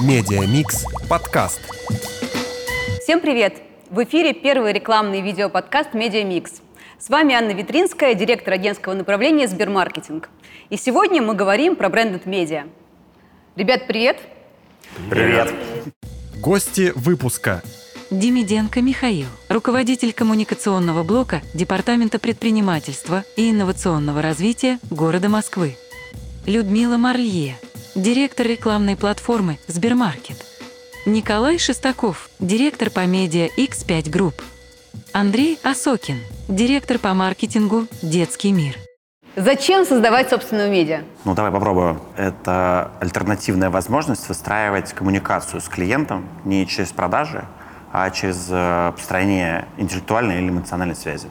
Медиамикс подкаст. Всем привет! В эфире первый рекламный видеоподкаст «Медиамикс». С вами Анна Витринская, директор агентского направления «Сбермаркетинг». И сегодня мы говорим про branded медиа. Ребят, привет! Привет! Гости выпуска. Демиденко Михаил, руководитель коммуникационного блока Департамента предпринимательства и инновационного развития города Москвы. Людмила Марлье, директор рекламной платформы «Сбермаркет». Николай Шестаков, директор по медиа X5 Group. Андрей Осокин, директор по маркетингу «Детский мир». Зачем создавать собственную медиа? Ну, давай попробуем. Это альтернативная возможность выстраивать коммуникацию с клиентом не через продажи, а через э, построение интеллектуальной или эмоциональной связи,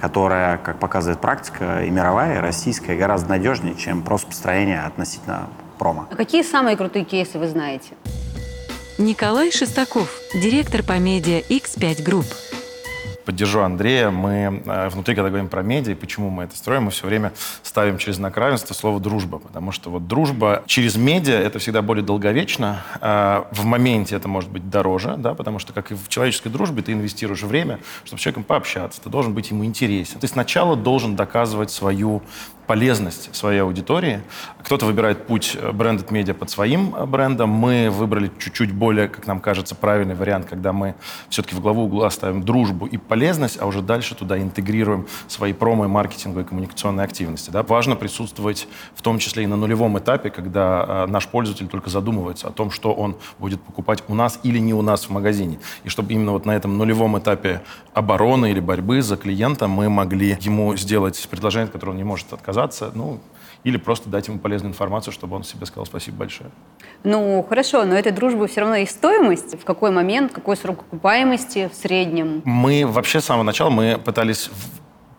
которая, как показывает практика, и мировая, и российская, гораздо надежнее, чем просто построение относительно промо. А какие самые крутые кейсы вы знаете? Николай Шестаков, директор по медиа X5 Group. Поддержу Андрея. Мы э, внутри, когда говорим про медиа, и почему мы это строим, мы все время ставим через знак равенства слово «дружба». Потому что вот дружба через медиа — это всегда более долговечно. Э, В моменте это может быть дороже, да, потому что, как и в человеческой дружбе, ты инвестируешь время, чтобы с человеком пообщаться. Ты должен быть ему интересен. Ты сначала должен доказывать свою полезность своей аудитории. Кто-то выбирает путь брендед медиа под своим э, брендом. Мы выбрали чуть-чуть более, как нам кажется, правильный вариант, когда мы все-таки в главу угла ставим дружбу и полезность, а уже дальше туда интегрируем свои промо, и маркетинговые и коммуникационные активности. Да? Важно присутствовать в том числе и на нулевом этапе, когда э, наш пользователь только задумывается о том, что он будет покупать у нас или не у нас в магазине. И чтобы именно вот на этом нулевом этапе обороны или борьбы за клиента мы могли ему сделать предложение, от которого он не может отказаться, ну, или просто дать ему полезную информацию, чтобы он себе сказал спасибо большое. Ну, хорошо, но этой дружбы все равно есть стоимость. В какой момент, какой срок окупаемости в среднем? Мы вообще с самого начала мы пытались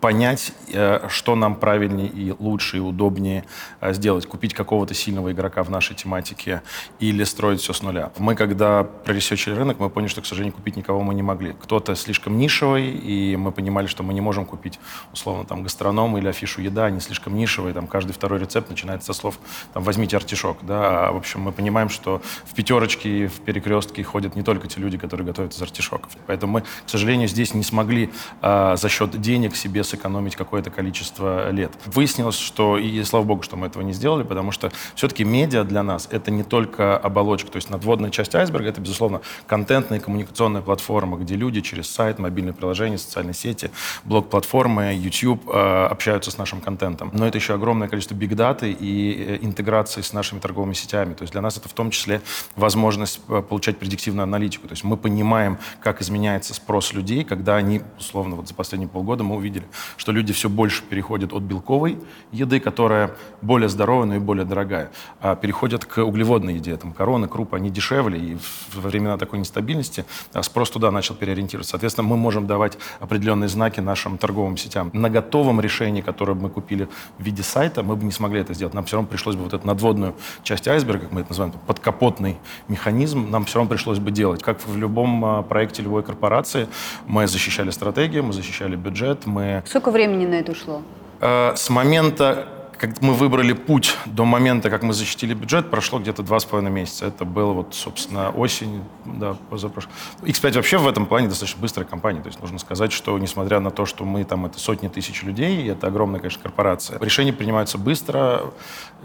понять, э, что нам правильнее и лучше и удобнее э, сделать. Купить какого-то сильного игрока в нашей тематике или строить все с нуля. Мы, когда проресечили рынок, мы поняли, что, к сожалению, купить никого мы не могли. Кто-то слишком нишевый, и мы понимали, что мы не можем купить, условно, там, гастроном или афишу еда, они слишком нишевые, там, каждый второй рецепт начинается со слов, там, возьмите артишок, да, а, в общем, мы понимаем, что в пятерочке в перекрестке ходят не только те люди, которые готовят из артишоков. Поэтому мы, к сожалению, здесь не смогли а, за счет денег себе сэкономить какое-то количество лет. Выяснилось, что, и слава богу, что мы этого не сделали, потому что все-таки медиа для нас — это не только оболочка, то есть надводная часть айсберга — это, безусловно, контентная коммуникационная платформа, где люди через сайт, мобильное приложение, социальные сети, блог-платформы, YouTube э, общаются с нашим контентом. Но это еще огромное количество бигдаты и э, интеграции с нашими торговыми сетями. То есть для нас это в том числе возможность э, получать предиктивную аналитику. То есть мы понимаем, как изменяется спрос людей, когда они, условно, вот за последние полгода мы увидели, что люди все больше переходят от белковой еды, которая более здоровая, но и более дорогая, а переходят к углеводной еде. Там короны, крупы, они дешевле, и во времена такой нестабильности а, спрос туда начал переориентироваться. Соответственно, мы можем давать определенные знаки нашим торговым сетям. На готовом решении, которое мы купили в виде сайта, мы бы не смогли это сделать. Нам все равно пришлось бы вот эту надводную часть айсберга, как мы это называем, подкапотный механизм, нам все равно пришлось бы делать. Как в любом а, проекте любой корпорации, мы защищали стратегию, мы защищали бюджет, мы Сколько времени на это ушло? Э, С момента, как мы выбрали путь, до момента, как мы защитили бюджет, прошло где-то два с половиной месяца. Это было вот, собственно, осень, да, позапрошлый. X5 вообще в этом плане достаточно быстрая компания. То есть нужно сказать, что несмотря на то, что мы там это сотни тысяч людей, это огромная, конечно, корпорация, решения принимаются быстро.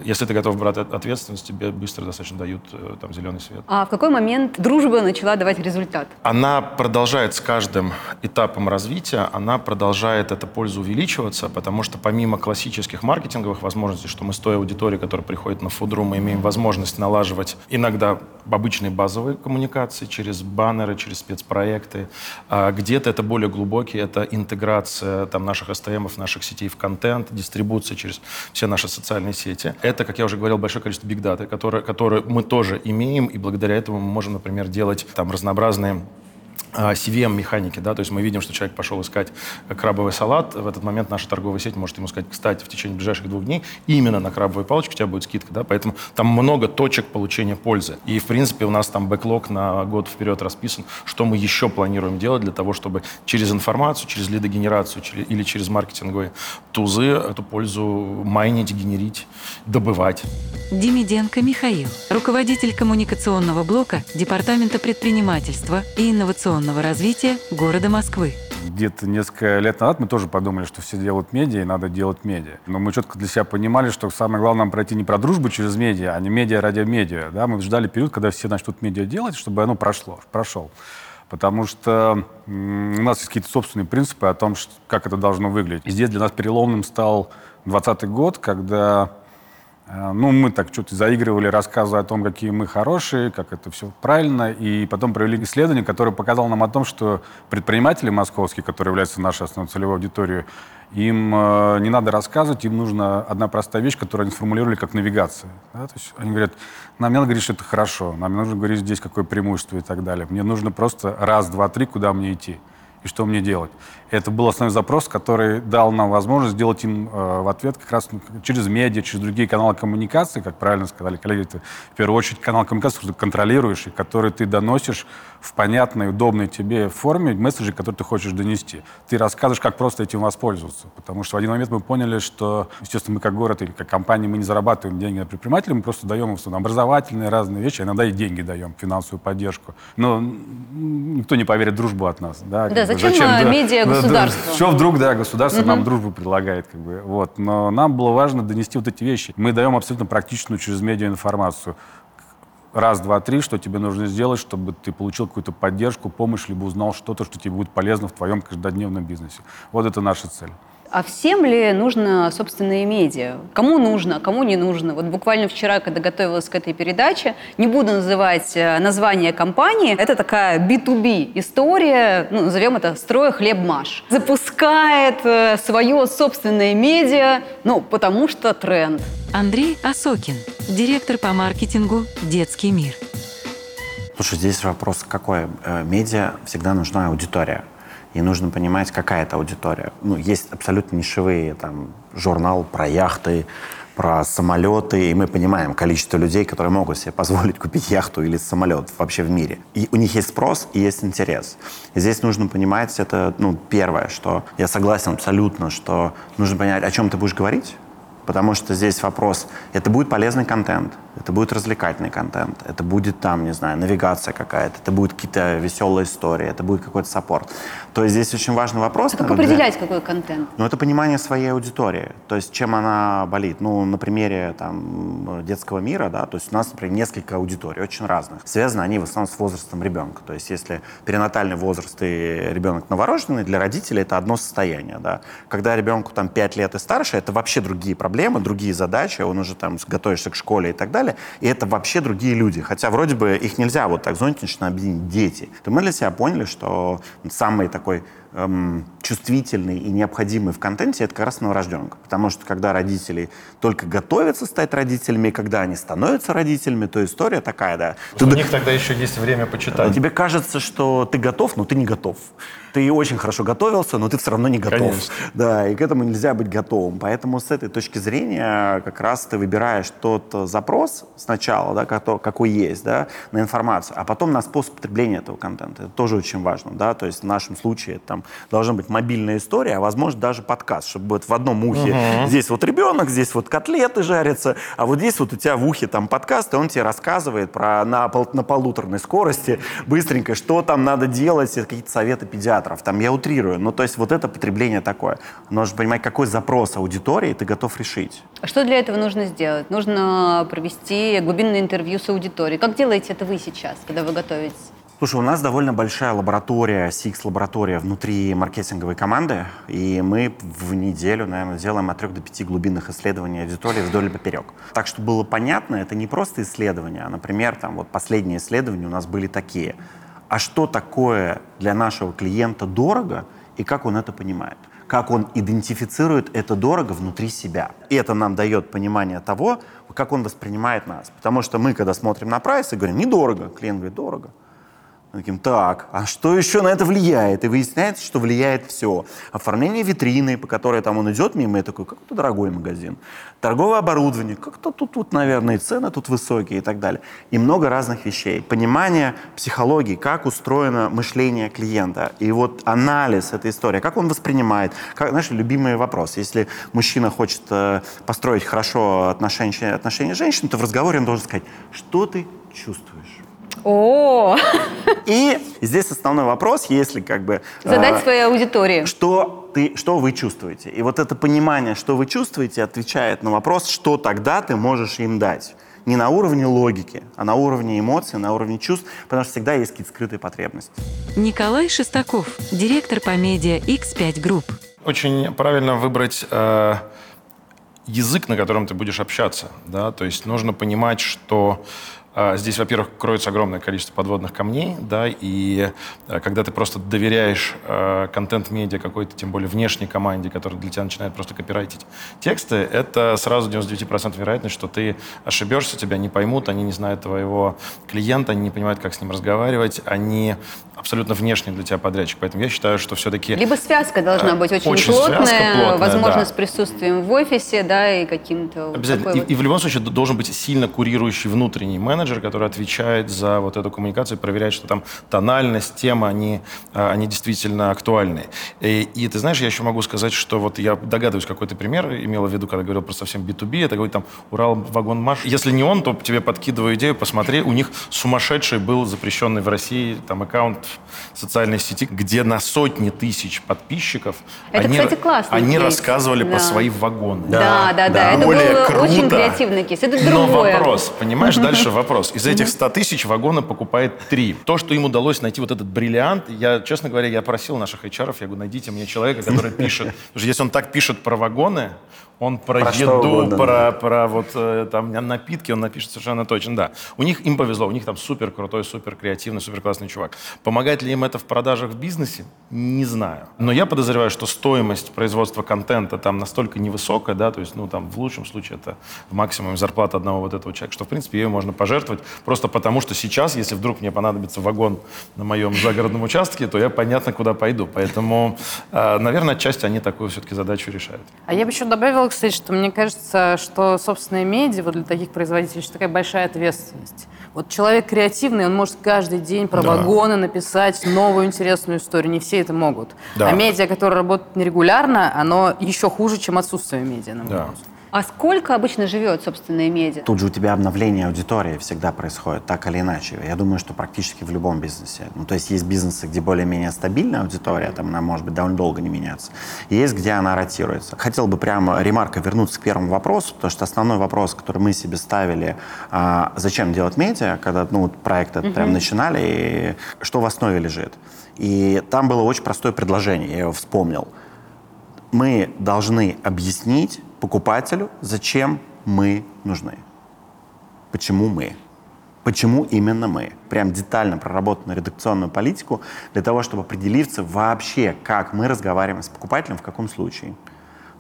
Если ты готов брать от- ответственность, тебе быстро достаточно дают э, там зеленый свет. А в какой момент дружба начала давать результат? Она продолжает с каждым этапом развития, она продолжает эта польза увеличиваться, потому что помимо классических маркетинговых возможностей, что мы с той аудиторией, которая приходит на фудру, мы имеем возможность налаживать иногда обычные базовые коммуникации через баннеры, через спецпроекты. А где-то это более глубокие, это интеграция там, наших STM, наших сетей в контент, дистрибуция через все наши социальные сети. Это, как я уже говорил, большое количество бигдаты, которые, которые мы тоже имеем, и благодаря этому мы можем, например, делать там разнообразные CVM-механики, да, то есть мы видим, что человек пошел искать крабовый салат, в этот момент наша торговая сеть может ему сказать, кстати, в течение ближайших двух дней именно на крабовые палочки у тебя будет скидка, да, поэтому там много точек получения пользы. И, в принципе, у нас там бэклог на год вперед расписан, что мы еще планируем делать для того, чтобы через информацию, через лидогенерацию или через маркетинговые тузы эту пользу майнить, генерить, добывать. Демиденко Михаил, руководитель коммуникационного блока Департамента предпринимательства и инновационного развития города Москвы. Где-то несколько лет назад мы тоже подумали, что все делают медиа, и надо делать медиа. Но мы четко для себя понимали, что самое главное нам пройти не про дружбу через медиа, а не медиа ради медиа. Да? Мы ждали период, когда все начнут медиа делать, чтобы оно прошло, прошел. Потому что у нас есть какие-то собственные принципы о том, как это должно выглядеть. И здесь для нас переломным стал 2020 год, когда ну, мы так что-то заигрывали, рассказывая о том, какие мы хорошие, как это все правильно. И потом провели исследование, которое показало нам о том, что предприниматели московские, которые являются нашей основной целевой аудиторией, им э, не надо рассказывать, им нужна одна простая вещь, которую они сформулировали как навигация. Да? То есть они говорят, нам не надо говорить, что это хорошо, нам не нужно говорить здесь, какое преимущество и так далее. Мне нужно просто раз, два, три, куда мне идти и что мне делать. Это был основной запрос, который дал нам возможность сделать им э, в ответ как раз ну, через медиа, через другие каналы коммуникации, как правильно сказали коллеги, это в первую очередь канал коммуникации, который ты контролируешь и который ты доносишь в понятной, удобной тебе форме месседжи, которые ты хочешь донести. Ты рассказываешь, как просто этим воспользоваться. Потому что в один момент мы поняли, что, естественно, мы как город или как компания, мы не зарабатываем деньги на предпринимателей, мы просто даем им основном, образовательные разные вещи, иногда и деньги даем, финансовую поддержку. Но никто не поверит в дружбу от нас. Да, да зачем, зачем да, медиа государству? Да, что вдруг, да, государство угу. нам дружбу предлагает. Как бы, вот. Но нам было важно донести вот эти вещи. Мы даем абсолютно практичную через медиа информацию раз, два, три, что тебе нужно сделать, чтобы ты получил какую-то поддержку, помощь, либо узнал что-то, что тебе будет полезно в твоем каждодневном бизнесе. Вот это наша цель. А всем ли нужно собственные медиа? Кому нужно, кому не нужно? Вот буквально вчера, когда готовилась к этой передаче, не буду называть э, название компании, это такая B2B история, ну, назовем это «Строя хлеб-маш». Запускает э, свое собственное медиа, ну, потому что тренд. Андрей Осокин, директор по маркетингу «Детский мир». Слушай, здесь вопрос какой? Э, медиа всегда нужна аудитория и нужно понимать, какая это аудитория. Ну, есть абсолютно нишевые, там, журнал про яхты, про самолеты, и мы понимаем количество людей, которые могут себе позволить купить яхту или самолет вообще в мире. И у них есть спрос и есть интерес. И здесь нужно понимать, это, ну, первое, что я согласен абсолютно, что нужно понять, о чем ты будешь говорить, потому что здесь вопрос, это будет полезный контент, это будет развлекательный контент, это будет там, не знаю, навигация какая-то, это будет какие-то веселые истории, это будет какой-то саппорт. То есть здесь очень важный вопрос. А как определять, для... какой контент? Ну, это понимание своей аудитории, то есть чем она болит. Ну, на примере там детского мира, да, то есть у нас, например, несколько аудиторий, очень разных. Связаны они в основном с возрастом ребенка. То есть если перинатальный возраст и ребенок новорожденный, для родителей это одно состояние, да. Когда ребенку там 5 лет и старше, это вообще другие проблемы, другие задачи, он уже там готовишься к школе и так далее. И это вообще другие люди. Хотя вроде бы их нельзя вот так зонтично объединить. Дети. То мы для себя поняли, что самый такой эм, чувствительный и необходимый в контенте, это как раз новорожденка. Потому что когда родители только готовятся стать родителями, когда они становятся родителями, то история такая, да. Ты, у них тогда еще есть время почитать. Тебе кажется, что ты готов, но ты не готов. Ты очень хорошо готовился, но ты все равно не готов. Конечно. Да, и к этому нельзя быть готовым. Поэтому с этой точки зрения как раз ты выбираешь тот запрос сначала, да, какой есть, да, на информацию, а потом на способ потребления этого контента. Это тоже очень важно, да, то есть в нашем случае это, там должна быть мобильная история, а возможно даже подкаст, чтобы вот в одном ухе угу. здесь вот ребенок, здесь вот котлеты жарятся, а вот здесь вот у тебя в ухе там подкаст, и он тебе рассказывает про на, на полуторной скорости быстренько, что там надо делать, какие-то советы кинотеатров, там я утрирую, но то есть вот это потребление такое. Нужно понимать, какой запрос аудитории ты готов решить. А что для этого нужно сделать? Нужно провести глубинное интервью с аудиторией. Как делаете это вы сейчас, когда вы готовитесь? Слушай, у нас довольно большая лаборатория, CX-лаборатория внутри маркетинговой команды, и мы в неделю, наверное, делаем от трех до пяти глубинных исследований аудитории вдоль и поперек. Так что было понятно, это не просто исследования, а, например, там вот последние исследования у нас были такие – а что такое для нашего клиента дорого и как он это понимает. Как он идентифицирует это дорого внутри себя. И это нам дает понимание того, как он воспринимает нас. Потому что мы, когда смотрим на прайс и говорим, недорого, клиент говорит, дорого. Таким, так, а что еще на это влияет? И выясняется, что влияет все. Оформление витрины, по которой там он идет мимо, и такой, как это дорогой магазин. Торговое оборудование, как-то тут, тут, наверное, цены тут высокие и так далее. И много разных вещей. Понимание психологии, как устроено мышление клиента. И вот анализ этой истории, как он воспринимает. Как, знаешь, любимый вопрос. Если мужчина хочет э, построить хорошо отношения, отношения с женщиной, то в разговоре он должен сказать, что ты чувствуешь? О, И здесь основной вопрос, если как бы... задать э, своей аудитории. что, ты, что вы чувствуете. И вот это понимание, что вы чувствуете, отвечает на вопрос, что тогда ты можешь им дать. Не на уровне логики, а на уровне эмоций, на уровне чувств, потому что всегда есть какие-то скрытые потребности. Николай Шестаков, директор по медиа X5 Group. Очень правильно выбрать э, язык, на котором ты будешь общаться. Да? То есть нужно понимать, что здесь, во-первых, кроется огромное количество подводных камней, да, и э, когда ты просто доверяешь э, контент-медиа какой-то, тем более внешней команде, которая для тебя начинает просто копирайтить тексты, это сразу 99% вероятность, что ты ошибешься, тебя не поймут, они не знают твоего клиента, они не понимают, как с ним разговаривать, они абсолютно внешний для тебя подрядчик. Поэтому я считаю, что все-таки... Либо связка должна Э, быть очень, очень плотная, связка плотная, возможно, да. с присутствием в офисе, да, и каким-то... Обязательно. И, вот- и в любом случае должен быть сильно курирующий внутренний менеджер, который отвечает за вот эту коммуникацию, проверяет, что там тональность, тема, они, а, они действительно актуальны. И, и ты знаешь, я еще могу сказать, что вот я догадываюсь, какой ты пример имела в виду, когда говорил про совсем B2B, это говорит там Урал вагон Маш. Если не он, то тебе подкидываю идею, посмотри, у них сумасшедший был запрещенный в России там аккаунт в социальной сети, где на сотни тысяч подписчиков Это, они, кстати, классный они кейс. рассказывали Да. про свои вагоны. Да, да, да, это Более был очень круто. креативный кейс. Это Но другое. вопрос, понимаешь, дальше вопрос. Из этих 100 тысяч вагона покупает 3. То, что им удалось найти вот этот бриллиант, я, честно говоря, я просил наших HR, я говорю, найдите мне человека, который пишет. Потому что если он так пишет про вагоны, он про, Про еду, угодно, про, про вот э, там напитки, он напишет совершенно точно, да. У них им повезло, у них там супер крутой, супер креативный, супер классный чувак. Помогает ли им это в продажах в бизнесе? Не знаю. Но я подозреваю, что стоимость производства контента там настолько невысокая, да, то есть, ну, там, в лучшем случае это в максимум зарплата одного вот этого человека, что, в принципе, ее можно пожертвовать просто потому, что сейчас, если вдруг мне понадобится вагон на моем загородном участке, то я понятно, куда пойду. Поэтому, э, наверное, отчасти они такую все-таки задачу решают. А я бы еще добавила, кстати, что мне кажется, что собственные медиа вот для таких производителей что такая большая ответственность. Вот человек креативный, он может каждый день про Да. вагоны написать новую интересную историю. Не все это могут. Да. А медиа, которые работают нерегулярно, оно еще хуже, чем отсутствие медиа, на мой Да. взгляд. А сколько обычно живет собственная медиа? Тут же у тебя обновление аудитории всегда происходит, так или иначе. Я думаю, что практически в любом бизнесе. Ну, то есть есть бизнесы, где более-менее стабильная аудитория, там она может быть довольно долго не меняться. И есть, где она ротируется. Хотел бы прямо ремарка вернуться к первому вопросу, потому что основной вопрос, который мы себе ставили, а, зачем делать медиа, когда ну, вот проект этот прям начинали, и что в основе лежит. И там было очень простое предложение, я его вспомнил мы должны объяснить покупателю, зачем мы нужны. Почему мы. Почему именно мы. Прям детально проработанную редакционную политику для того, чтобы определиться вообще, как мы разговариваем с покупателем, в каком случае.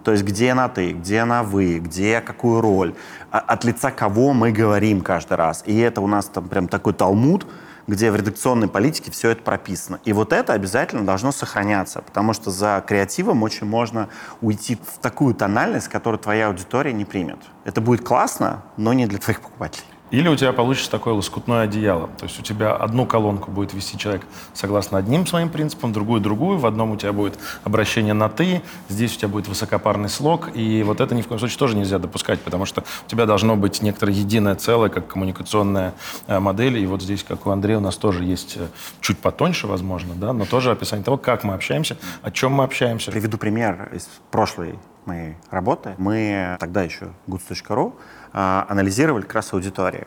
То есть где на «ты», где на «вы», где какую роль, а- от лица кого мы говорим каждый раз. И это у нас там прям такой талмуд, где в редакционной политике все это прописано. И вот это обязательно должно сохраняться, потому что за креативом очень можно уйти в такую тональность, которую твоя аудитория не примет. Это будет классно, но не для твоих покупателей. Или у тебя получится такое лоскутное одеяло. То есть у тебя одну колонку будет вести человек согласно одним своим принципам, другую другую. В одном у тебя будет обращение на «ты», здесь у тебя будет высокопарный слог. И вот это ни в коем случае тоже нельзя допускать, потому что у тебя должно быть некоторое единое целое, как коммуникационная э, модель. И вот здесь, как у Андрея, у нас тоже есть э, чуть потоньше, возможно, да, но тоже описание того, как мы общаемся, о чем мы общаемся. Приведу пример из прошлой моей работы. Мы тогда еще goods.ru анализировали как раз аудиторию.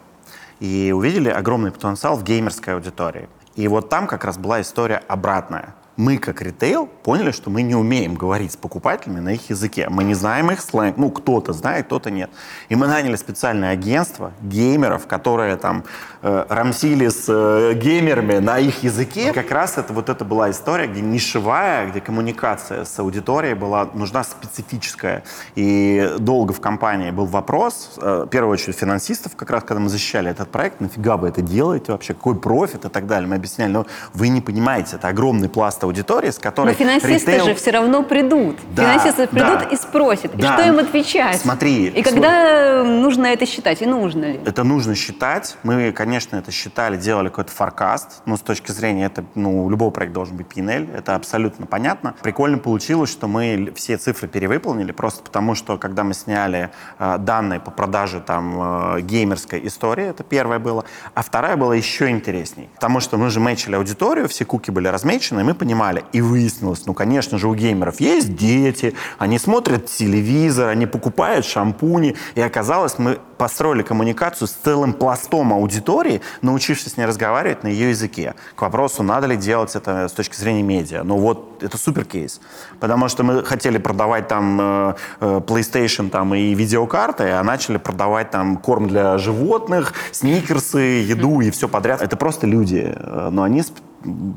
И увидели огромный потенциал в геймерской аудитории. И вот там как раз была история обратная. мы, как ритейл, поняли, что мы не умеем говорить с покупателями на их языке. Мы не знаем их сленг. Ну, кто-то знает, кто-то нет. И мы наняли специальное агентство геймеров, которые там рамсили с э, геймерами на их языке. И как раз это вот это была история, где нишевая, где коммуникация с аудиторией была нужна специфическая. И долго в компании был вопрос, э, в первую очередь финансистов, как раз когда мы защищали этот проект, нафига вы это делаете вообще, какой профит и так далее. Мы объясняли, но вы не понимаете, это огромный пласт аудитории, с которой Но финансисты ритейл... же все равно придут. Да, финансисты придут да. и спросят. И Да. что им отвечать? Смотри, И когда нужно это считать? И нужно ли? Это нужно считать. Мы, конечно, это считали, делали какой-то форкаст. Но с точки зрения, это, ну, у любого проекта должен быть P&L. Это абсолютно понятно. Прикольно получилось, что мы все цифры перевыполнили, просто потому что, когда мы сняли э, данные по продаже там э, геймерской истории, это первое было. А вторая была еще интересней. Потому что мы же мэчили аудиторию, все куки были размечены, и мы понимали. И выяснилось, ну, конечно же, у геймеров есть дети, они смотрят телевизор, они покупают шампуни. И оказалось, мы построили коммуникацию с целым пластом аудитории, научившись с ней разговаривать на ее языке. К вопросу, надо ли делать это с точки зрения медиа. Ну вот, это супер кейс. Потому что мы хотели продавать там э, э, PlayStation там, и видеокарты, а начали продавать там корм для животных, сникерсы, еду и все подряд. Это просто люди, э, но они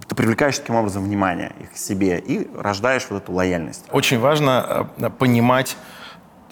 ты привлекаешь таким образом внимание их к себе и рождаешь вот эту лояльность. Очень важно понимать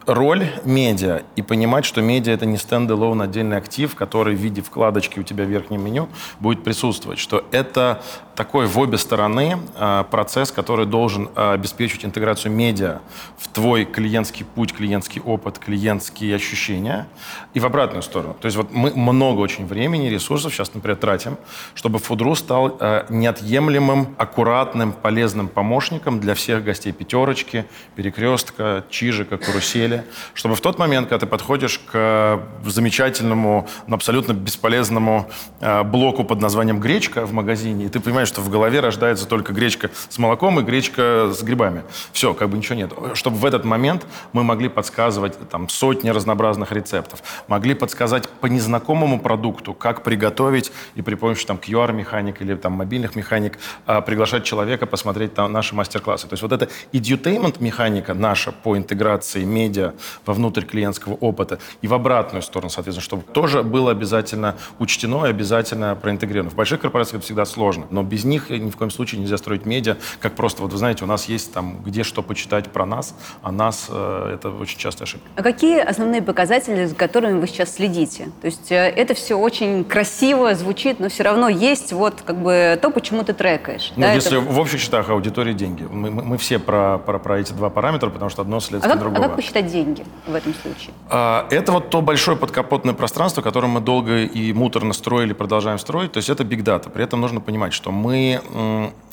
роль медиа и понимать, что медиа это не стендалон отдельный актив, который в виде вкладочки у тебя в верхнем меню будет присутствовать, что это такой в обе стороны э, процесс, который должен э, обеспечивать интеграцию медиа в твой клиентский путь, клиентский опыт, клиентские ощущения. И в обратную сторону. То есть вот мы много очень времени, ресурсов сейчас, например, тратим, чтобы Фудру стал э, неотъемлемым, аккуратным, полезным помощником для всех гостей. Пятерочки, перекрестка, чижика, карусели, чтобы в тот момент, когда ты подходишь к э, замечательному, но абсолютно бесполезному э, блоку под названием гречка в магазине, и ты понимаешь, что в голове рождается только гречка с молоком и гречка с грибами. Все, как бы ничего нет. Чтобы в этот момент мы могли подсказывать там сотни разнообразных рецептов, могли подсказать по незнакомому продукту, как приготовить, и при помощи там QR-механик или там мобильных механик а, приглашать человека посмотреть там, наши мастер-классы. То есть вот эта edutainment механика наша по интеграции медиа вовнутрь клиентского опыта и в обратную сторону, соответственно, чтобы тоже было обязательно учтено и обязательно проинтегрировано. В больших корпорациях это всегда сложно, но без них ни в коем случае нельзя строить медиа, как просто, вот вы знаете, у нас есть там где что почитать про нас, а нас э, это очень частая ошибка. А какие основные показатели, за которыми вы сейчас следите? То есть э, это все очень красиво звучит, но все равно есть вот как бы то, почему ты трекаешь. Ну, да, если это- в общих счетах аудитории деньги. Мы, мы- мы все про, про, про эти два параметра, потому что одно А следствие как, а другого. как посчитать деньги в этом случае? А, Это вот то большое подкапотное пространство, которое мы долго и муторно строили, продолжаем строить. То есть это big data. При этом нужно понимать, что мы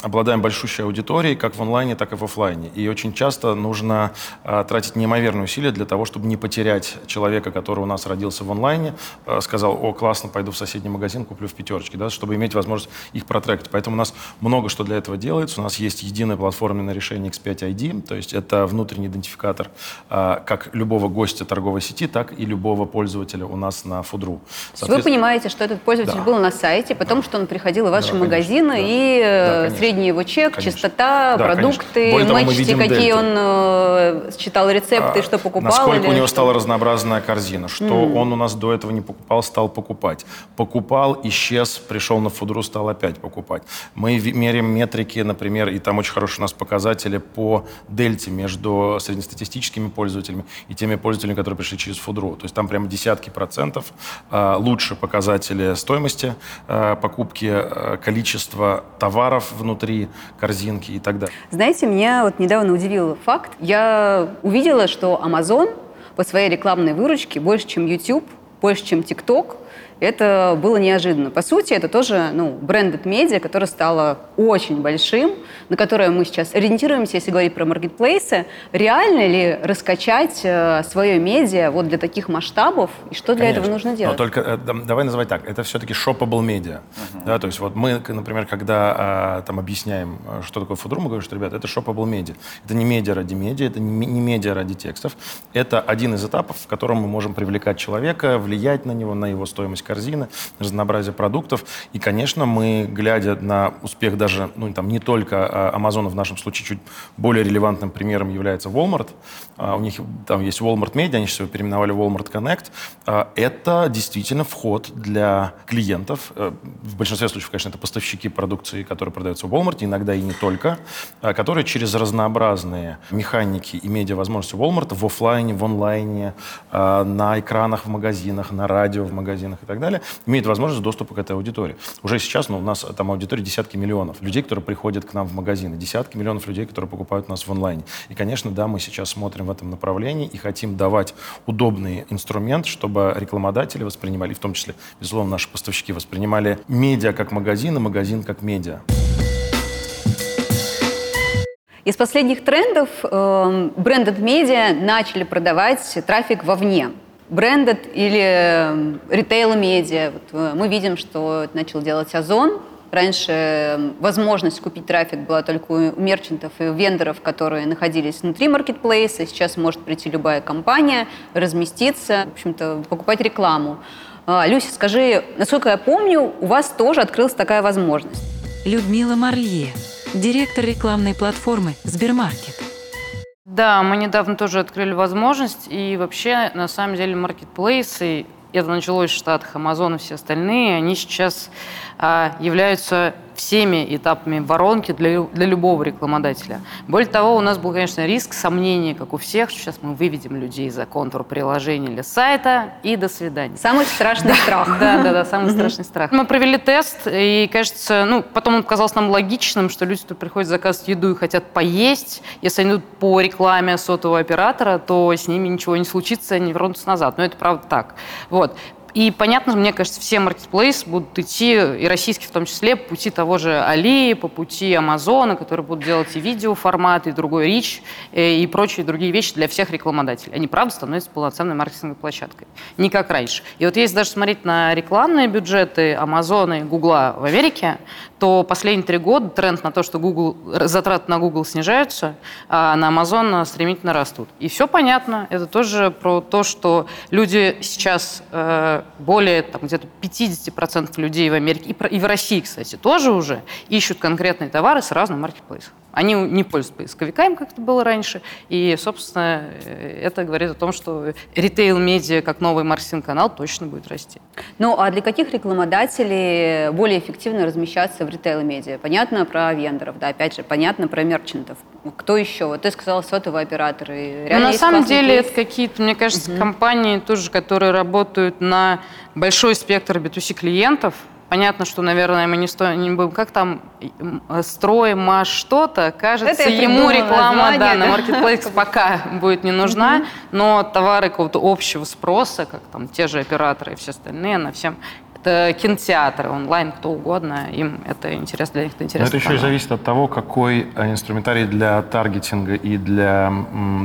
обладаем большущей аудиторией как в онлайне, так и в офлайне. И очень часто нужно а, тратить неимоверные усилия для того, чтобы не потерять человека, который у нас родился в онлайне, а, сказал, о, классно, пойду в соседний магазин, куплю в пятерочке, да, чтобы иметь возможность их протрекать. Поэтому у нас много что для этого делается. У нас есть единое платформенное решение X5 ID, то есть это внутренний идентификатор как любого гостя торговой сети, так и любого пользователя у нас на Фудру. Есть вы понимаете, что этот пользователь Да. был на сайте, потом, что он приходил в ваши конечно, магазины, да. и Да, э, конечно. средний его чек, Конечно. чистота, Да, конечно. продукты, того, видим какие дельту. он э, считал рецепты, А, что покупал. Насколько у него что? стала разнообразная корзина, что он у нас до этого не покупал, стал покупать. Покупал, исчез, пришел на фудру, стал опять покупать. Мы меряем метрики, например, и там очень хорошие у нас показатели по дельте между среднестатистическими пользователями и теми пользователями, которые пришли через фудру. То есть там прямо десятки процентов а, лучше показатели стоимости а, покупки, а, количество товаров внутри корзинки и так далее. Знаете, меня вот недавно удивил факт. Я увидела, что Amazon по своей рекламной выручке больше, чем YouTube, больше, чем TikTok. Это было неожиданно. По сути, это тоже ну, брендед медиа, которое стало очень большим, на которое мы сейчас ориентируемся, если говорить про маркетплейсы. Реально ли раскачать э, свое медиа вот для таких масштабов? И что для этого Конечно. нужно делать? Но только э, да, давай называть так, это все-таки shoppable медиа. Да, то есть вот мы, например, когда а, там объясняем, а, что такое фудру, мы говорим, что, ребята, это shoppable медиа. Это не медиа ради медиа, это не, не медиа ради текстов. Это один из этапов, в котором мы можем привлекать человека, влиять на него, на его стоимость стоимость корзины, разнообразие продуктов. И, конечно, мы, глядя на успех даже, ну, там, не только а, Амазона, в нашем случае чуть более релевантным примером является Walmart. А, у них там есть Walmart Media, они сейчас его переименовали Walmart Connect. А, это действительно вход для клиентов. Э, в большинстве случаев, конечно, это поставщики продукции, которые продаются в Walmart, иногда и не только, которые через разнообразные механики и медиа-возможности Walmart в офлайне, в онлайне, на экранах в магазинах, на радио в магазинах и так далее, имеют возможность доступа к этой аудитории. Уже сейчас ну, у нас там аудитория десятки миллионов людей, которые приходят к нам в магазины, десятки миллионов людей, которые покупают нас в онлайне. И, конечно, да, мы сейчас смотрим в этом направлении и хотим давать удобный инструмент, чтобы рекламодатели воспринимали, в том числе, безусловно, наши поставщики воспринимали медиа как магазин и магазин как медиа. Из последних трендов э, брендed медиа начали продавать трафик вовне. Брендед или ритейл-медиа. Вот э, мы видим, что начал делать Озон. Раньше возможность купить трафик была только у мерчантов и у вендоров, которые находились внутри маркетплейса. Сейчас может прийти любая компания, разместиться, в общем-то, покупать рекламу. А, Люся, скажи, насколько я помню, у вас тоже открылась такая возможность. Людмила Марье, директор рекламной платформы «Сбермаркет». Да, мы недавно тоже открыли возможность, и вообще, на самом деле, маркетплейсы, это началось в Штатах, Амазон и все остальные, они сейчас а, являются всеми этапами воронки для, для любого рекламодателя. Более того, у нас был, конечно, риск, сомнения, как у всех, что сейчас мы выведем людей за контур приложения или сайта, и до свидания. Самый страшный страх. Да, да, да, самый страшный страх. Мы провели тест, и, кажется, ну, потом он показался нам логичным, что люди, кто приходит заказывать еду и хотят поесть, если они идут по рекламе сотового оператора, то с ними ничего не случится, они вернутся назад. Но это правда так. Вот. И понятно, мне кажется, все маркетплейсы будут идти, и российские в том числе, по пути того же Али, по пути Амазона, которые будут делать и видеоформат, и другой рич, э, и прочие другие вещи для всех рекламодателей. Они, правда, становятся полноценной маркетинговой площадкой. Не как раньше. И вот если даже смотреть на рекламные бюджеты Амазона и Гугла в Америке, то последние три года тренд на то, что Google, затраты на Google снижаются, а на Amazon стремительно растут. И все понятно. Это тоже про то, что люди сейчас э, более там, где-то 50% людей в Америке, и, в России, кстати, тоже уже ищут конкретные товары с разным маркетплейсом. Они не пользуются поисковиками, как это было раньше. И, собственно, э, это говорит о том, что ритейл-медиа, как новый маркетинг-канал, точно будет расти. Ну, а для каких рекламодателей более эффективно размещаться в ритейл-медиа? Понятно про вендоров, да, опять же, понятно про мерчантов. Кто еще? Вот ты сказала сотовые операторы. ну, на самом деле кейс? это какие-то, мне кажется, угу. компании тоже, которые работают на большой спектр B2C клиентов, Понятно, что, наверное, мы не, стоим. Как там? Строим маш что-то. Кажется, Это ему реклама название, да, на Marketplace пока будет не нужна, но товары какого-то общего спроса, как там те же операторы и все остальные, на всем кинотеатры, онлайн, кто угодно, им это интересно, для них это интересно. Но это еще и зависит от того, какой э, инструментарий для таргетинга и для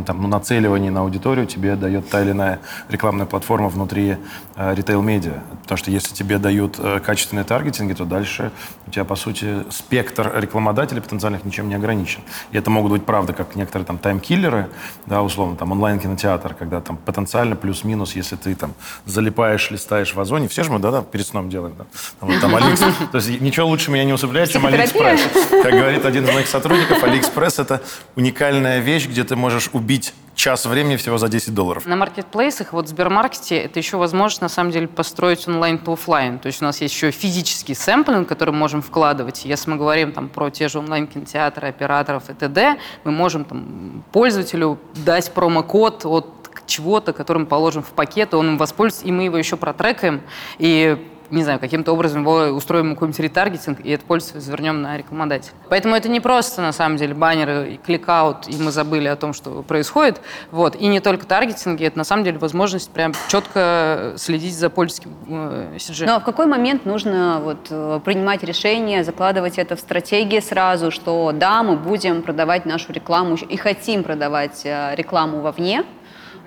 там, ну, нацеливания на аудиторию тебе дает та или иная рекламная платформа внутри э, ритейл-медиа. Потому что если тебе дают э, качественные таргетинги, то дальше у тебя, по сути, спектр рекламодателей потенциальных ничем не ограничен. И это могут быть, правда, как некоторые там таймкиллеры, да, условно, там онлайн-кинотеатр, когда там потенциально плюс-минус, если ты там залипаешь, листаешь в озоне, все же мы, да, да, перед сном делаем. Да. Вот, там Алиэкс... То есть ничего лучше меня не усыпляет, чем Алиэкспресс. Как говорит один из моих сотрудников, Алиэкспресс — это уникальная вещь, где ты можешь убить час времени всего за 10 долларов. На маркетплейсах, вот в Сбермаркете, это еще возможность, на самом деле, построить онлайн то офлайн. То есть у нас есть еще физический сэмплинг, который мы можем вкладывать. Если мы говорим там, про те же онлайн-кинотеатры, операторов и т.д., мы можем там, пользователю дать промокод от чего-то, который мы положим в пакет, и он им воспользуется, и мы его еще протрекаем, и не знаю, каким-то образом его устроим какой-нибудь ретаргетинг, и это пользователь завернем на рекомендатель. Поэтому это не просто, на самом деле, баннеры кликаут, и мы забыли о том, что происходит. Вот. И не только таргетинги, это на самом деле возможность прям четко следить за пользовательским э, CG. Но в какой момент нужно вот, э, принимать решение, закладывать это в стратегии сразу, что да, мы будем продавать нашу рекламу и хотим продавать э, рекламу вовне,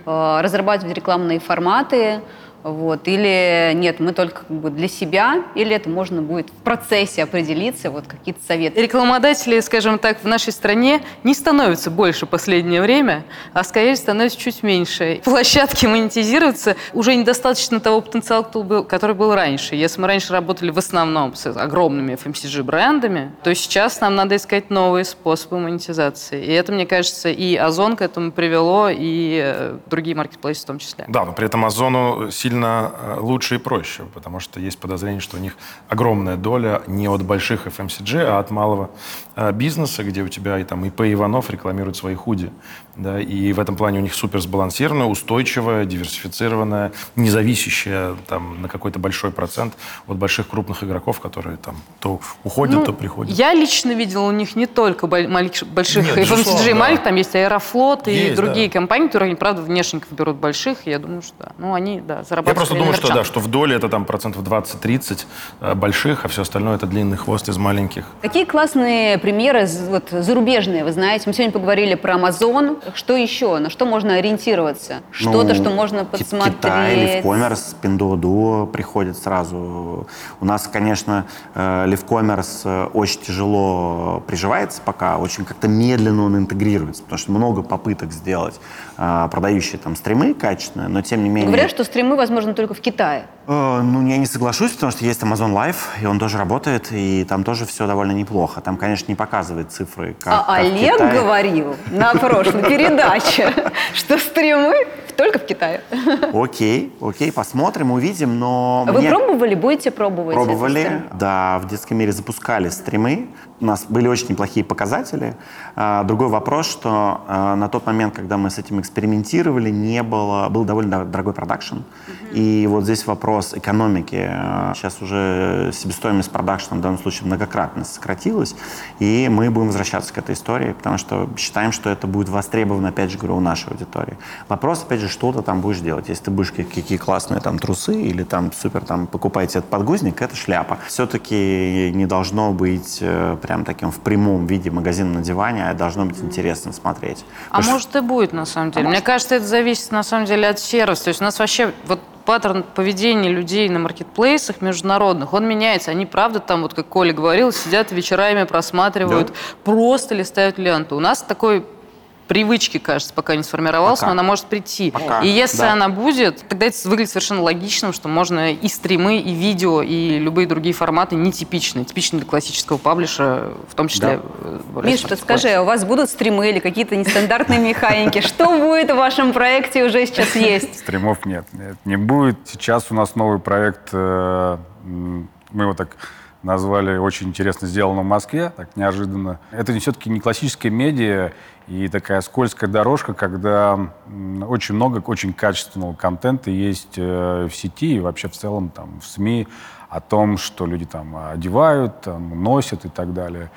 разрабатывать рекламные форматы, Вот. Или нет, мы только как бы для себя, или это можно будет в процессе определиться, вот какие-то советы. Рекламодатели, скажем так, в нашей стране не становятся больше в последнее время, а скорее становятся чуть меньше. Площадки монетизируются уже недостаточно того потенциала, который был раньше. Если мы раньше работали в основном с огромными FMCG-брендами, то сейчас нам надо искать новые способы монетизации. И это, мне кажется, и Озон к этому привело, и э, другие маркетплейсы в том числе. Да, но при этом Озону сильно э, лучше и проще, потому что есть подозрение, что у них огромная доля не от больших FMCG, а от малого э, бизнеса, где у тебя и там ИП Иванов рекламирует свои худи. Да, и в этом плане у них супер сбалансированная, устойчивая, диверсифицированная, независящая там, на какой-то большой процент от больших крупных игроков, которые там то уходят, ну, то приходят. Я лично видел у них не только больших Нет, FMCG, да. там есть Аэрофлот и есть, другие да. компании, которые, они, правда, внешников берут больших, я думаю, что да. Ну, они, да, зарабатывают Я просто думаю, что да, что в доле это там процентов 20-30 э, больших, а все остальное это длинный хвост из маленьких. Какие классные примеры вот, зарубежные, вы знаете? Мы сегодня поговорили про Amazon. Что еще? На что можно ориентироваться? Что-то, Ну, что можно подсмотреть? Китай, Левкоммерс, Pinduoduo приходит сразу. У нас, конечно, э, Левкоммерс э, очень тяжело приживается пока, очень как-то медленно он интегрируется, потому что много попыток сделать продающие там стримы качественные, но тем не менее... Говорят, что стримы возможны только в Китае. Э, Ну, я не соглашусь, потому что есть Amazon Live, и он тоже работает, и там тоже все довольно неплохо. Там, конечно, не показывает цифры, как, А как Олег Китае. говорил на прошлой передаче, что стримы только в Китае. Окей, окей, посмотрим, увидим, но... Вы пробовали? Будете пробовать? Пробовали, да, в детском мире запускали стримы. У нас были очень неплохие показатели. А, Другой вопрос, что а, на тот момент, когда мы с этим экспериментировали, не было, был довольно дор- дорогой продакшн. И вот здесь вопрос экономики. А, Сейчас уже себестоимость продакшна в данном случае многократно сократилась, и мы будем возвращаться к этой истории, потому что считаем, что это будет востребовано, опять же говорю, у нашей аудитории. Вопрос, опять же, что ты там будешь делать. Если ты будешь какие- классные там трусы или там супер там покупаете этот подгузник, это шляпа. Все-таки не должно быть э, прям таким в прямом виде магазин на диване, а должно быть интересно смотреть. А Потому что- может и будет, на самом деле. Мне кажется, это зависит, на самом деле, от сервиса. То есть у нас вообще вот паттерн поведения людей на маркетплейсах международных, он меняется. Они, правда, там, вот как Коля говорил, сидят вечерами, просматривают, Да. просто листают ленту. У нас такой привычки, кажется, пока не сформировалась, Пока. но она может прийти. Пока, И если да. она будет, тогда это выглядит совершенно логичным, что можно и стримы, и видео, и любые другие форматы нетипичные, типичные для классического паблиша, в том числе... э, более Миш, подскажи, а у вас будут стримы или какие-то нестандартные механики? Что будет в вашем проекте уже сейчас есть? Стримов нет, нет, не будет. Сейчас у нас новый проект, э, мы его так назвали «Очень интересно сделано в Москве», так неожиданно. Это все-таки не классическая медиа и такая скользкая дорожка, когда очень много очень качественного контента есть э, в сети и вообще в целом там в СМИ о том, что люди там одевают, там, носят и так далее.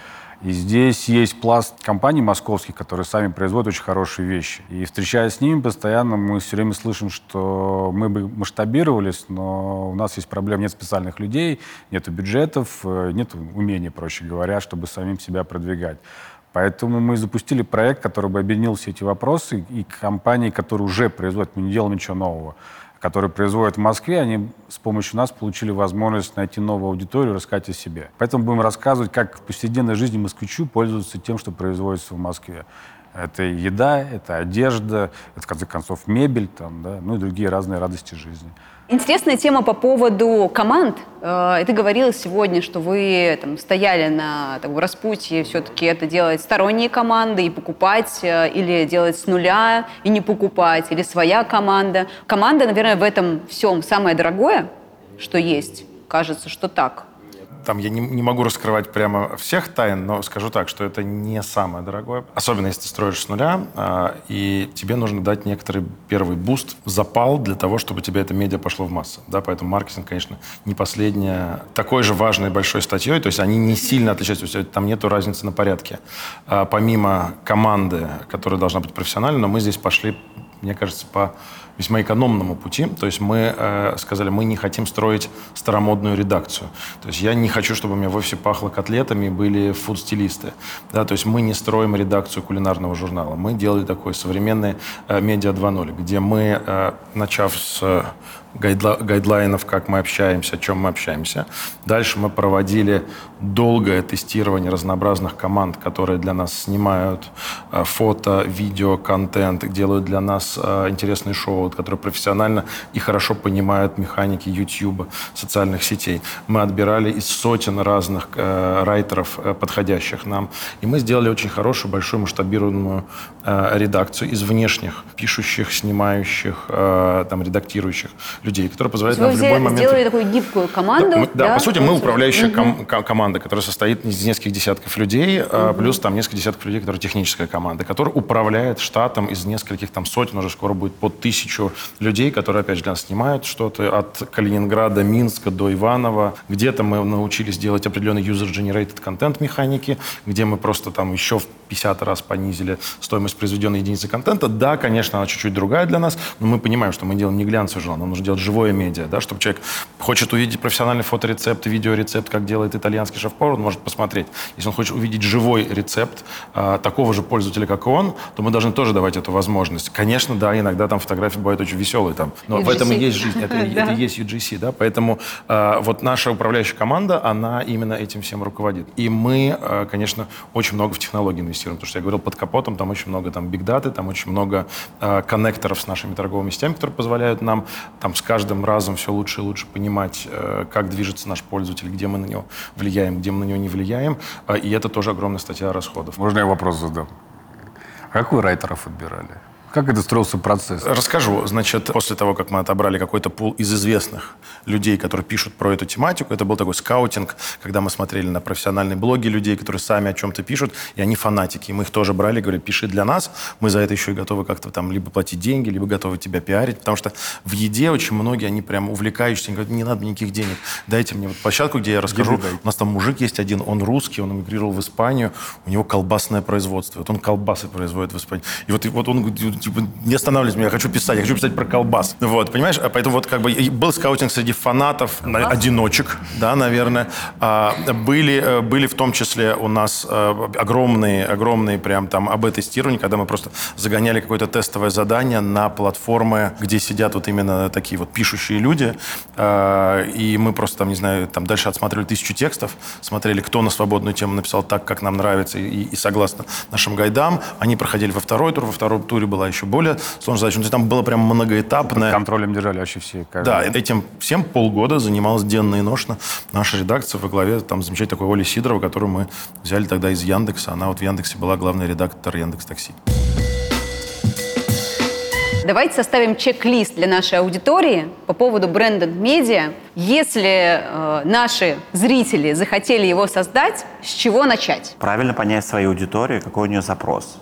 И здесь есть пласт компаний московских, которые сами производят очень хорошие вещи. И встречаясь с ними постоянно, мы все время слышим, что мы бы масштабировались, но у нас есть проблемы, нет специальных людей, нет бюджетов, э, нет умения, проще говоря, чтобы самим себя продвигать. Поэтому мы запустили проект, который бы объединил все эти вопросы, и компании, которые уже производят, мы не делаем ничего нового, которые производят в Москве, они с помощью нас получили возможность найти новую аудиторию, рассказать о себе. Поэтому будем рассказывать, как в повседневной жизни москвичу пользоваться тем, что производится в Москве. Это еда, это одежда, это, в конце концов, мебель, там, да, ну и другие разные радости жизни. Интересная тема по поводу команд. Э, И ты говорила сегодня, что вы там, стояли на там, распутье, все-таки это делать сторонние команды и покупать, э, или делать с нуля и не покупать, или своя команда. Команда, наверное, в этом всем самое дорогое, что есть. Кажется, что так. Там я не, не могу раскрывать прямо всех тайн, но скажу так, что это не самое дорогое. Особенно если ты строишь с нуля, а, и тебе нужно дать некоторый первый буст, запал для того, чтобы тебе это медиа пошло в массы. Да, поэтому маркетинг, конечно, не последняя такой же важной большой статьей. То есть они не сильно отличаются, то есть там нету разницы на порядке. А, помимо команды, которая должна быть профессиональной, но мы здесь пошли, мне кажется, по весьма экономному пути. То есть мы э, сказали, мы не хотим строить старомодную редакцию. То есть я не хочу, чтобы у меня в офисе пахло котлетами были фуд-стилисты. Да, то есть мы не строим редакцию кулинарного журнала. Мы делали такой современный э, медиа 2.0, где мы, э, начав с гайдла, гайдлайнов, как мы общаемся, о чем мы общаемся. Дальше мы проводили долгое тестирование разнообразных команд, которые для нас снимают э, фото, видео, контент, делают для нас э, интересные шоу, которые профессионально и хорошо понимают механики YouTube, социальных сетей. Мы отбирали из сотен разных э, райтеров, подходящих нам. И мы сделали очень хорошую, большую масштабированную редакцию из внешних, пишущих, снимающих, там, редактирующих людей, которые позволяют Вы нам в любой момент... сделали такую гибкую команду. Да, мы- да, по сути, мы управляющая ком- ко- команда, которая состоит из нескольких десятков людей, а, плюс там несколько десятков людей, которые техническая команда, которая управляет штатом из нескольких там сотен, уже скоро будет под тысячу людей, которые, опять же, для нас снимают что-то от Калининграда, Минска до Иванова. Где-то мы научились делать определенный user-generated контент механики, где мы просто там еще в 50 раз понизили стоимость произведенной единицы контента. Да, конечно, она чуть-чуть другая для нас, но мы понимаем, что мы делаем не глянцевый журнал, нам нужно делать живое медиа, да, чтобы человек хочет увидеть профессиональный фоторецепт, видеорецепт, как делает итальянский шеф-повар, он может посмотреть. Если он хочет увидеть живой рецепт а, такого же пользователя, как и он, то мы должны тоже давать эту возможность. Конечно, да, иногда там фотографии бывают очень веселые, там, но в этом и UGC. есть жизнь, это, это и есть UGC, да, поэтому а, вот наша управляющая команда, она именно этим всем руководит. И мы, а, конечно, очень много в технологии инвестируем, потому что я говорил, под капотом там очень много там бигдаты, там очень много а, коннекторов с нашими торговыми сетями, которые позволяют нам там с каждым разом все лучше и лучше понимать, э, как движется наш пользователь, где мы на него влияем, где мы на него не влияем, А, и это тоже огромная статья расходов. Можно я вопрос задам? Как вы райтеров отбирали? Как это строился процесс? Расскажу. Значит, после того, как мы отобрали какой-то пул из известных людей, которые пишут про эту тематику, это был такой скаутинг, когда мы смотрели на профессиональные блоги людей, которые сами о чем-то пишут, и они фанатики. И мы их тоже брали, говорили, пиши для нас, мы за это еще и готовы как-то там либо платить деньги, либо готовы тебя пиарить, потому что в еде очень многие, они прям увлекающиеся, они говорят, не надо мне никаких денег, дайте мне вот площадку, где я расскажу. Дайте. У нас там мужик есть один, он русский, он эмигрировал в Испанию, у него колбасное производство. Вот он колбасы производит в Испании. И вот, и вот он типа, не останавливайся меня, я хочу писать, я хочу писать про колбас. Вот, понимаешь? А поэтому вот как бы был скаутинг среди фанатов, на- одиночек, да, наверное. А, были, э, были в том числе у нас э, огромные, огромные прям там АБ-тестирования, когда мы просто загоняли какое-то тестовое задание на платформы, где сидят вот именно такие вот пишущие люди. А, И мы просто там, не знаю, там дальше отсматривали тысячу текстов, смотрели, кто на свободную тему написал так, как нам нравится и, и согласно нашим гайдам. Они проходили во второй тур, во втором туре была еще более сложная задача. Ну, то есть там было прям многоэтапное. Контролем держали вообще все. как- Да, этим всем полгода занималась денно и ношно наша редакция во главе там замечательной такой Оли Сидорова, которую мы взяли тогда из Яндекса. Она вот в Яндексе была главный редактор Яндекс Такси. Давайте составим чек-лист для нашей аудитории по поводу бренда медиа. Если э, наши зрители захотели его создать, с чего начать? Правильно понять свою аудиторию, какой у нее запрос,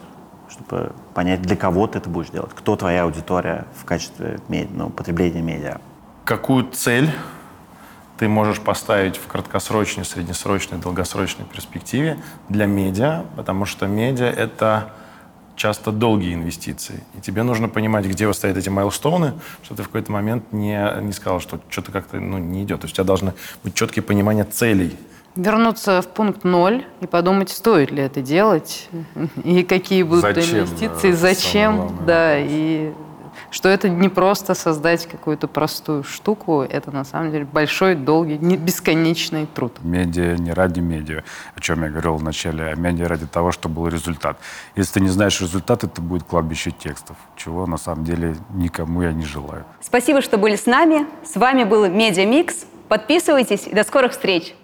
чтобы понять, для кого ты это будешь делать, кто твоя аудитория в качестве ну, потребления медиа. Какую цель ты можешь поставить в краткосрочной, среднесрочной, долгосрочной перспективе для медиа, потому что медиа — это часто долгие инвестиции. И тебе нужно понимать, где вы стоят эти майлстоуны, чтобы ты в какой-то момент не, не сказал, что что-то как-то ну, не идет. То есть у тебя должны быть четкие понимания целей. Вернуться в пункт ноль и подумать, стоит ли это делать, и какие будут Зачем, инвестиции, зачем, главный да, и что это не просто создать какую-то простую штуку, это на самом деле большой, долгий, не- бесконечный труд. Медиа не ради медиа, о чем я говорил вначале, а медиа ради того, чтобы был результат. Если ты не знаешь результат, это будет кладбище текстов, чего на самом деле никому я не желаю. Спасибо, что были с нами. С вами был Медиа Микс. Подписывайтесь и до скорых встреч.